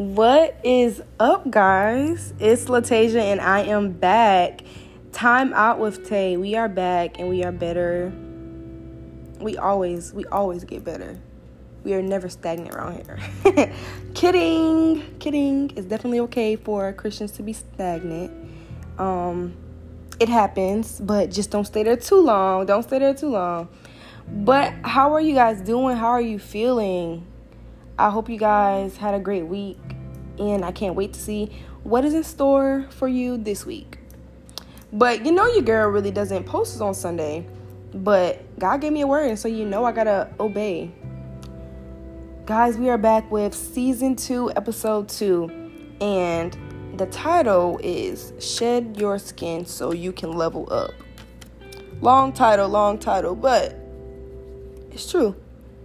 What is up, guys? It's Latasia, and I am back. Time out with Tay. We are back, and we are better. We always, we always get better. We are never stagnant around here. kidding, kidding. It's definitely okay for Christians to be stagnant. Um, it happens, but just don't stay there too long. Don't stay there too long. But how are you guys doing? How are you feeling? I hope you guys had a great week, and I can't wait to see what is in store for you this week. But you know, your girl really doesn't post on Sunday, but God gave me a word, and so you know I gotta obey. Guys, we are back with season two, episode two, and the title is Shed Your Skin So You Can Level Up. Long title, long title, but it's true.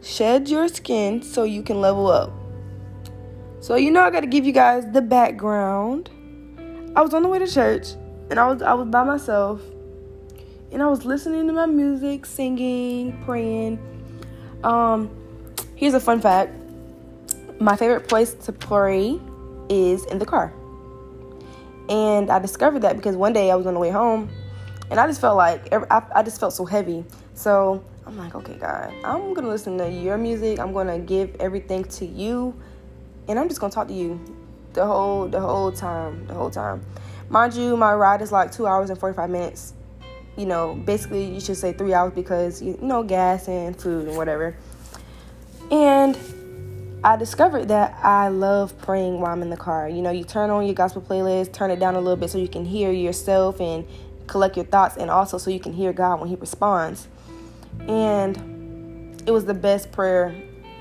Shed your skin so you can level up. So you know I got to give you guys the background. I was on the way to church and I was I was by myself and I was listening to my music, singing, praying. Um here's a fun fact. My favorite place to pray is in the car. And I discovered that because one day I was on the way home and I just felt like I, I just felt so heavy. So I'm like, okay, God, I'm gonna listen to your music. I'm gonna give everything to you, and I'm just gonna talk to you the whole the whole time, the whole time. Mind you, my ride is like two hours and 45 minutes. You know, basically, you should say three hours because you know gas and food and whatever. And I discovered that I love praying while I'm in the car. You know, you turn on your gospel playlist, turn it down a little bit so you can hear yourself and collect your thoughts, and also so you can hear God when He responds. And it was the best prayer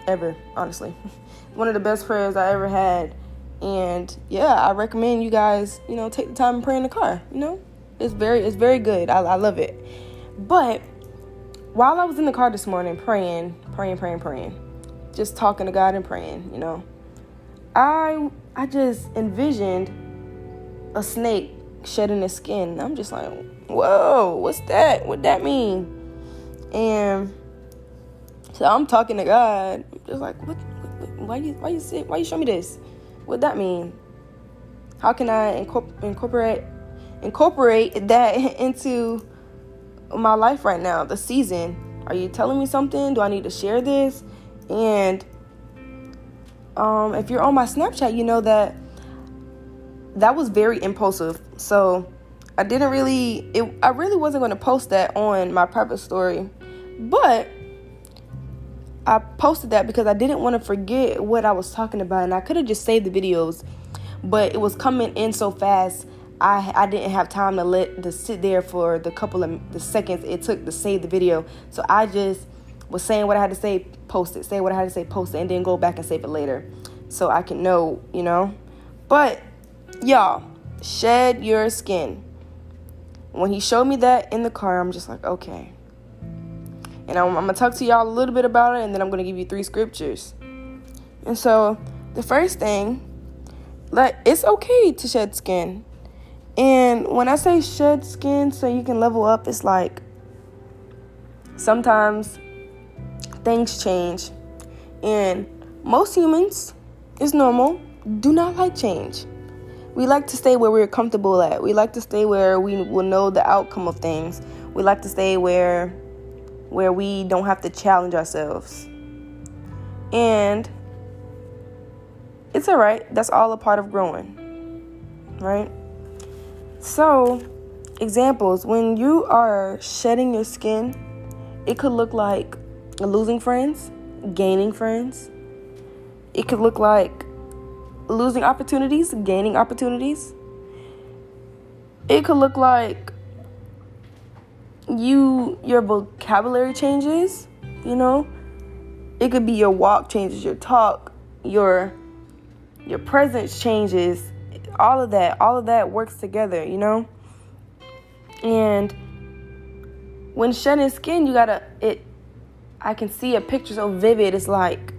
ever, honestly. One of the best prayers I ever had. And yeah, I recommend you guys, you know, take the time and pray in the car. You know, it's very, it's very good. I, I love it. But while I was in the car this morning praying, praying, praying, praying, just talking to God and praying, you know, I I just envisioned a snake shedding its skin. I'm just like, whoa, what's that? What that mean? And so I'm talking to God. I'm just like, what, why you why you say why you show me this? What that mean? How can I incorporate incorporate that into my life right now, the season? Are you telling me something? Do I need to share this? And um, if you're on my Snapchat, you know that that was very impulsive. So I didn't really, it, I really wasn't going to post that on my private story but I posted that because I didn't want to forget what I was talking about, and I could have just saved the videos, but it was coming in so fast. I I didn't have time to let to sit there for the couple of the seconds it took to save the video. So I just was saying what I had to say, post it, say what I had to say, post it, and then go back and save it later, so I can know, you know. But y'all, shed your skin. When he showed me that in the car, I'm just like, okay and I'm, I'm, gonna talk to y'all a little bit about it, and then I'm gonna give you three scriptures. And so, the first thing, let it's okay to shed skin. And when I say shed skin so you can level up, it's like sometimes things change, and most humans, it's normal, do not like change. We like to stay where we're comfortable at. We like to stay where we will know the outcome of things. We like to stay where where we don't have to challenge ourselves. And it's all right. That's all a part of growing, right? So, examples when you are shedding your skin, it could look like losing friends, gaining friends. It could look like losing opportunities, gaining opportunities. It could look like you your vocabulary changes, you know? It could be your walk changes, your talk, your your presence changes. All of that, all of that works together, you know? And when shedding skin, you gotta it I can see a picture so vivid. It's like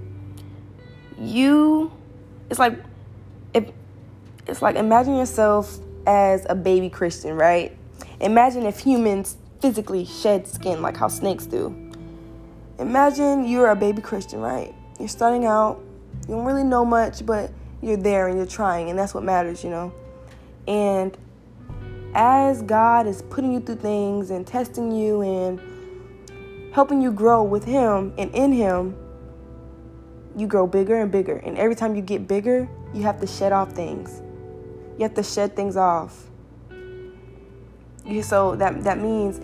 you it's like if it's like imagine yourself as a baby Christian, right? Imagine if humans physically shed skin like how snakes do. Imagine you're a baby Christian, right? You're starting out, you don't really know much, but you're there and you're trying, and that's what matters, you know. And as God is putting you through things and testing you and helping you grow with Him and in Him, you grow bigger and bigger. And every time you get bigger, you have to shed off things. You have to shed things off. So that that means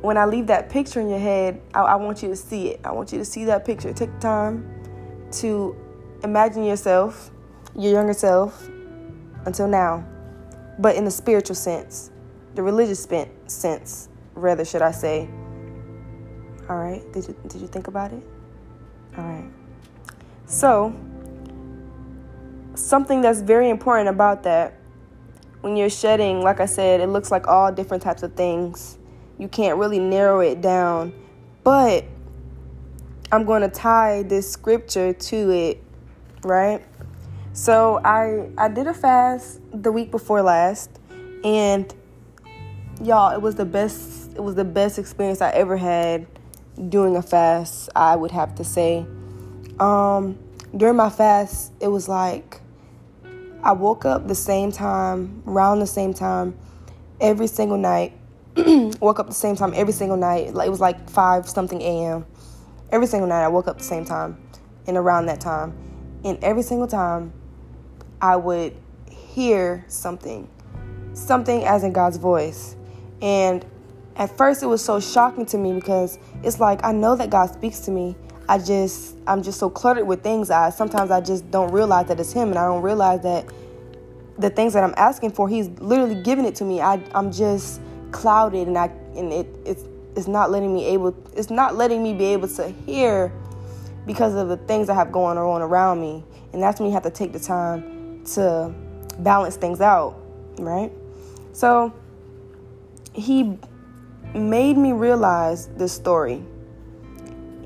when I leave that picture in your head, I, I want you to see it. I want you to see that picture. Take time to imagine yourself, your younger self, until now, but in the spiritual sense, the religious sense, rather, should I say. All right, did you, did you think about it? All right. So, something that's very important about that, when you're shedding, like I said, it looks like all different types of things. You can't really narrow it down. But I'm going to tie this scripture to it, right? So I I did a fast the week before last and y'all it was the best it was the best experience I ever had doing a fast, I would have to say. Um during my fast, it was like I woke up the same time, around the same time every single night. woke up the same time every single night. Like it was like 5 something a.m every single night I woke up the same time and around that time. And every single time I would hear something, something as in God's voice. And at first it was so shocking to me because it's like I know that God speaks to me. I just I'm just so cluttered with things. I sometimes I just don't realize that it's him and I don't realize that the things that I'm asking for, he's literally giving it to me. I I'm just clouded and I and it it's it's not letting me able it's not letting me be able to hear because of the things I have going on around me. And that's when you have to take the time to balance things out, right? So he made me realize this story.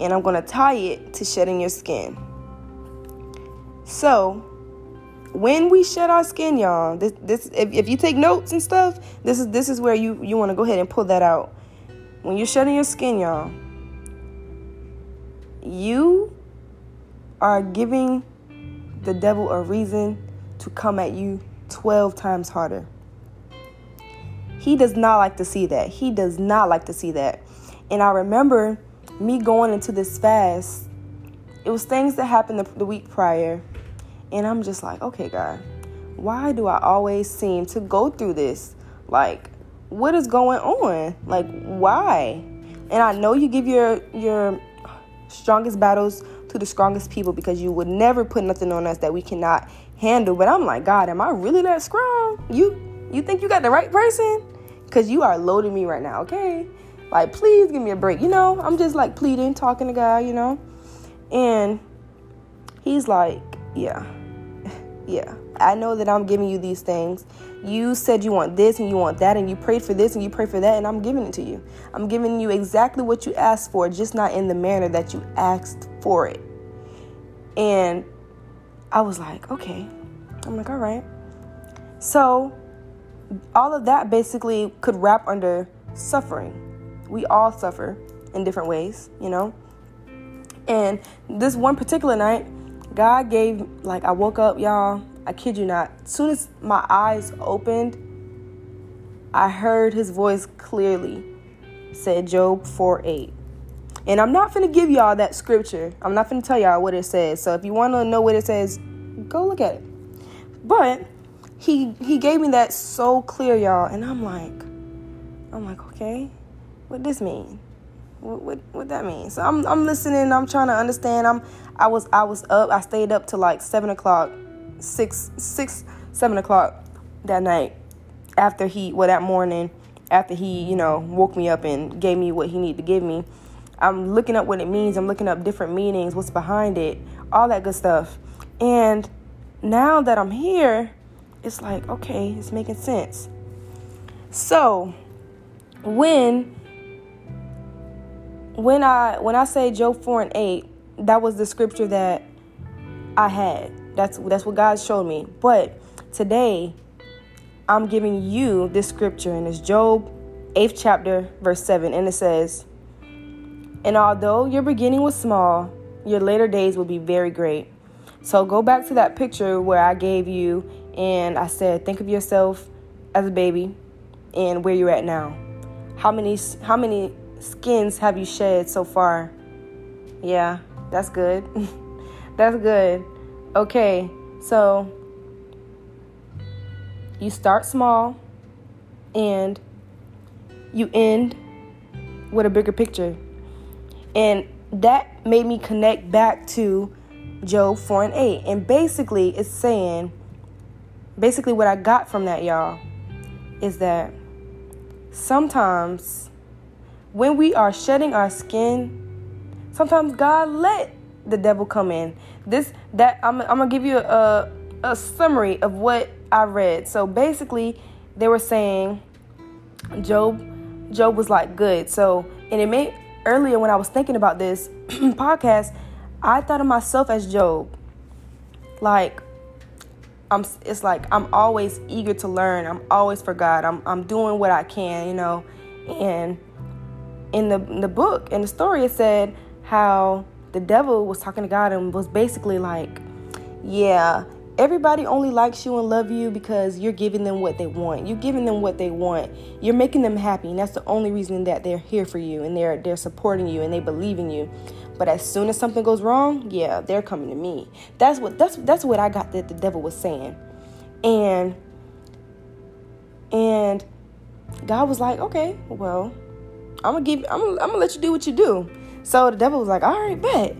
And I'm going to tie it to shedding your skin. So, when we shed our skin, y'all, this this if, if you take notes and stuff, this is this is where you you want to go ahead and pull that out when you're shedding your skin, y'all, you are giving the devil a reason to come at you 12 times harder. He does not like to see that. He does not like to see that. And I remember me going into this fast. It was things that happened the, the week prior. And I'm just like, okay, God, why do I always seem to go through this? Like, what is going on? Like why? And I know you give your your strongest battles to the strongest people because you would never put nothing on us that we cannot handle. But I'm like, God, am I really that strong? You you think you got the right person? Cause you are loading me right now, okay? Like, please give me a break. You know, I'm just like pleading, talking to God, you know? And he's like, Yeah, yeah. I know that I'm giving you these things you said you want this and you want that, and you prayed for this and you prayed for that, and I'm giving it to you. I'm giving you exactly what you asked for, just not in the manner that you asked for it. And I was like, okay. I'm like, all right. So, all of that basically could wrap under suffering. We all suffer in different ways, you know? And this one particular night, God gave, like, I woke up, y'all, I kid you not. As soon as my eyes opened, I heard his voice clearly. said Job 4 8. And I'm not going to give y'all that scripture. I'm not going to tell y'all what it says. So if you want to know what it says, go look at it. But he he gave me that so clear, y'all, and I'm like, I'm like, okay, what does this mean? What what what that mean? So I'm I'm listening. I'm trying to understand. I'm I was I was up. I stayed up till like seven o'clock six, six, seven o'clock that night after he, well, that morning after he, you know, woke me up and gave me what he needed to give me. I'm looking up what it means. I'm looking up different meanings, what's behind it, all that good stuff. And now that I'm here, it's like, okay, it's making sense. So, when when I when I say Job 4 and 8, that was the scripture that I had. That's that's what God showed me. But today I'm giving you this scripture and it's Job 8th chapter verse 7 and it says, "And although your beginning was small, your later days will be very great. So go back to that picture where I gave you and I said, think of yourself as a baby and where you're at now. How many how many skins have you shed so far? Yeah, that's good. that's good. Okay, so you start small and you end with a bigger picture. And that made me connect back to Job 4 and 8. And basically, it's saying, basically, what I got from that, y'all, is that sometimes when we are shedding our skin, sometimes God let the devil come in. This, that, I'm, I'm gonna give you a, a summary of what I read. So basically, they were saying Job, Job was like good. So, and it made earlier when I was thinking about this podcast, I thought of myself as Job. Like, I'm, it's like I'm always eager to learn. I'm always for God. I'm, I'm doing what I can, you know. And in the in the book, in the story, it said how the devil was talking to God and was basically like, "Yeah, everybody only likes you and love you because you're giving them what they want. You're giving them what they want. You're making them happy, and that's the only reason that they're here for you and they're they're supporting you and they believe in you. But as soon as something goes wrong, yeah, they're coming to me. That's what that's that's what I got that the devil was saying. And and God was like, "Okay, well, I'm gonna give I'm gonna, I'm gonna let you do what you do." So the devil was like, "All right, bet."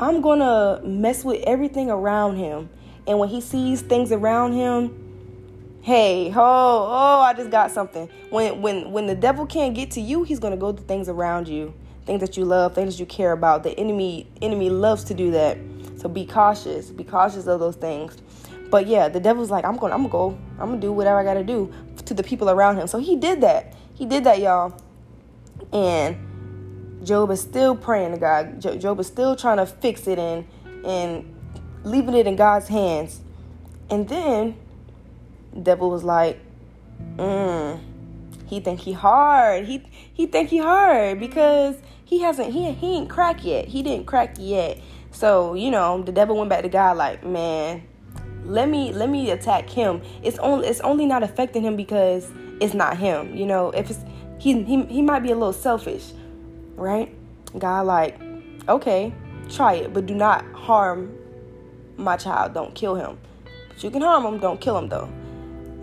I'm to mess with everything around him. And when he sees things around him, hey, oh, oh, I just got something. When when when the devil can't get to you, he's to go to things around you, things that you love, things that you care about. The enemy enemy loves to do that. So be cautious. Be cautious of those things. But yeah, the devil's like, I'm gonna I'm to go. I'm to do whatever I got to do to the people around him. So he did that. He did that, y'all. And Job is still praying to God. Job is still trying to fix it and and leaving it in God's hands. And then the devil was like, mm, he think he hard. He he think he hard because he hasn't he he ain't crack yet. He didn't crack yet. So, you know, the devil went back to God like, man, let me let me attack him. It's only it's only not affecting him because it's not him. You know, if it's he he, he might be a little selfish right? God, like, okay, try it, but do not harm my child. Don't kill him. But you can harm him, don't kill him though.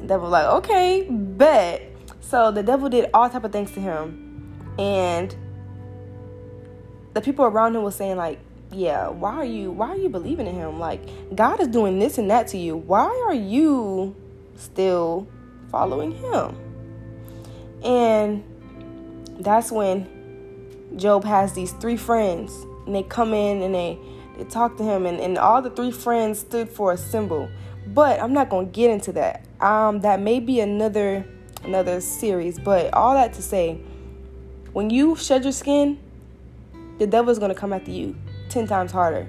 The devil like, okay, bet. So the devil did all type of things to him. And the people around him was saying, like, yeah, why are you why are you believing in him? Like God is doing this and that to you. Why are you still following him? And that's when Job has these three friends, and they come in and they, they talk to him, and, and all the three friends stood for a symbol. But I'm not gonna get into that. Um, that may be another another series. But all that to say, when you shed your skin, the devil is gonna come after you ten times harder.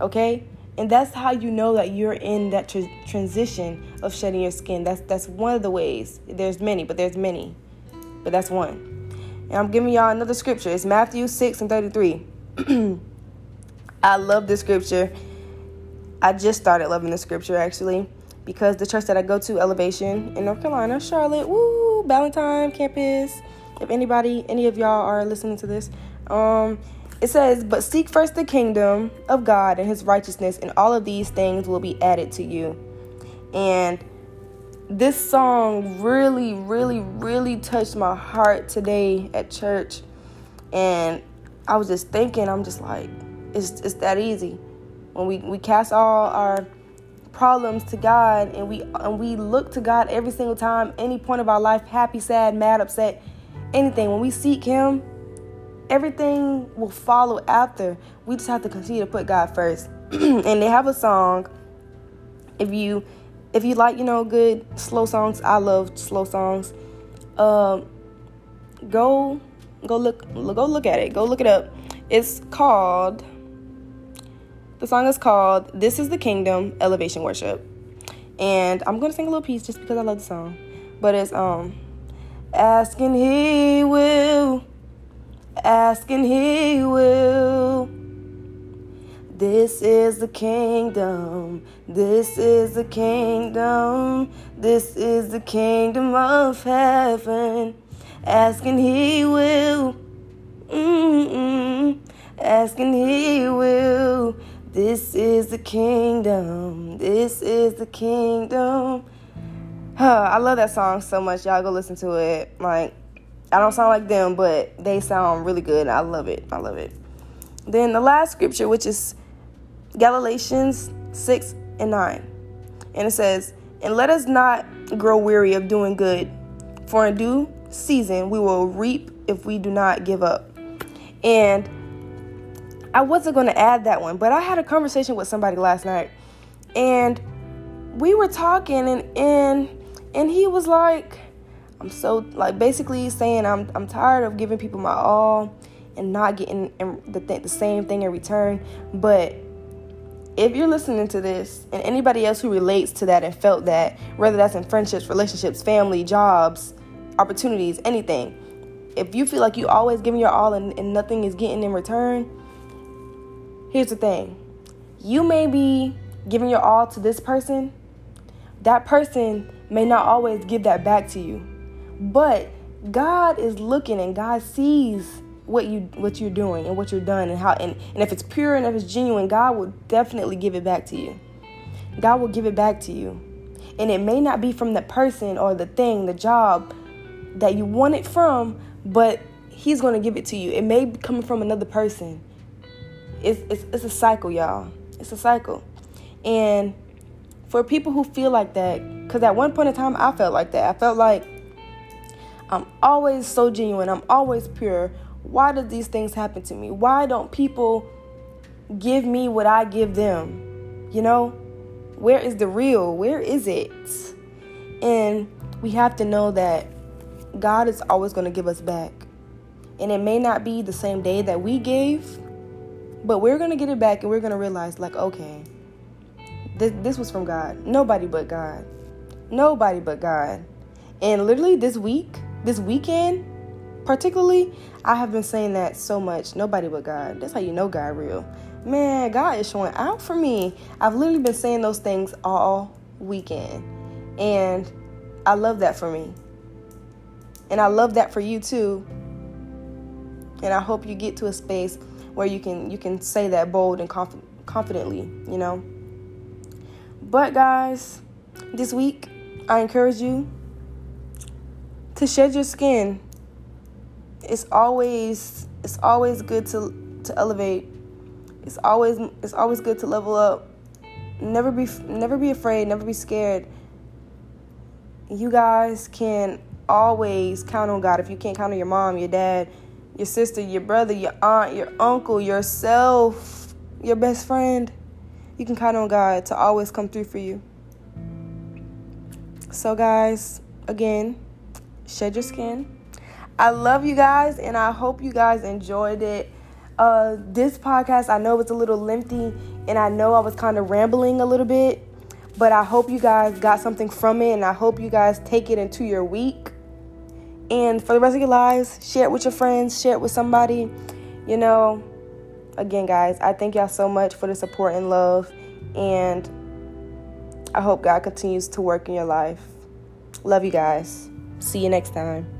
Okay, and that's how you know that you're in that tra- transition of shedding your skin. That's that's one of the ways. There's many, but there's many, but that's one. And I'm giving y'all another scripture. It's Matthew 6 and 33. I love this scripture. I just started loving the scripture actually because the church that I go to, Elevation in North Carolina, Charlotte, woo, Ballantyne campus. If anybody, any of y'all are listening to this, um, it says, But seek first the kingdom of God and his righteousness, and all of these things will be added to you. And this song really, really, really touched my heart today at church. And I was just thinking, I'm just like, it's, it's that easy. When we, we cast all our problems to God and we and we look to God every single time, any point of our life, happy, sad, mad, upset, anything, when we seek Him, everything will follow after. We just have to continue to put God first. and they have a song. If you if you like, you know, good slow songs, I love slow songs. Um, go go look go look at it. Go look it up. It's called the song is called This is the Kingdom Elevation Worship. And I'm gonna sing a little piece just because I love the song. But it's um asking he will asking he will This is the kingdom. This is the kingdom. This is the kingdom of heaven. Asking he will. Mm-mm. Asking he will. This is the kingdom. This is the kingdom. Huh, I love that song so much. Y'all go listen to it. Like, I don't sound like them, but they sound really good. I love it. I love it. Then the last scripture, which is Galatians 6 and 9. And it says, And let us not grow weary of doing good, for in due season we will reap if we do not give up. And I wasn't going to add that one, but I had a conversation with somebody last night, and we were talking, and and and he was like, "I'm so like basically saying I'm I'm tired of giving people my all and not getting the th- the same thing in return, but if you're listening to this and anybody else who relates to that and felt that, whether that's in friendships, relationships, family, jobs, opportunities, anything, if you feel like you always giving your all and, and nothing is getting in return, here's the thing. You may be giving your all to this person. That person may not always give that back to you. But God is looking and God sees what you what you're doing and what you're done and how and, and if it's pure and if it's genuine, God will definitely give it back to you. God will give it back to you. And it may not be from the person or the thing, the job that you want it from, but he's going to give it to you. It may be coming from another person. It's, it's, it's a cycle, y'all. It's a cycle. And for people who feel like that, because at one point in time, I felt like that. I felt like I'm always so genuine, I'm always pure. Why do these things happen to me? Why don't people give me what I give them? You know, where is the real? Where is it? And we have to know that God is always going to give us back. And it may not be the same day that we gave, but we're going to get it back and we're going to realize, like, okay, this, this was from God. Nobody but God. Nobody but God. And literally this week, this weekend, particularly, I have been saying that so much. Nobody but God. That's how you know God real. Man, God is showing out for me. I've literally been saying those things all weekend. And I love that for me. And I love that for you too. And I hope you get to a space where you can you can say that bold and conf- confidently, you know. But guys, this week I encourage you to shed your skin. It's always it's always good to to elevate. It's always it's always good to level up. Never be never be afraid, never be scared. You guys can always count on God. If you can't count on your mom, your dad, your sister, your brother, your aunt, your uncle, yourself, your best friend, you can count on God to always come through for you. So, guys, again, shed your skin. I love you guys, and I hope you guys enjoyed it. Uh, this podcast, I know it's a little lengthy, and I know I was kind of rambling a little bit, but I hope you guys got something from it, and I hope you guys take it into your week. And for the rest of your lives, share it with your friends, share it with somebody. You know, again, guys, I thank y'all so much for the support and love. And I hope God continues to work in your life. Love you guys. See you next time.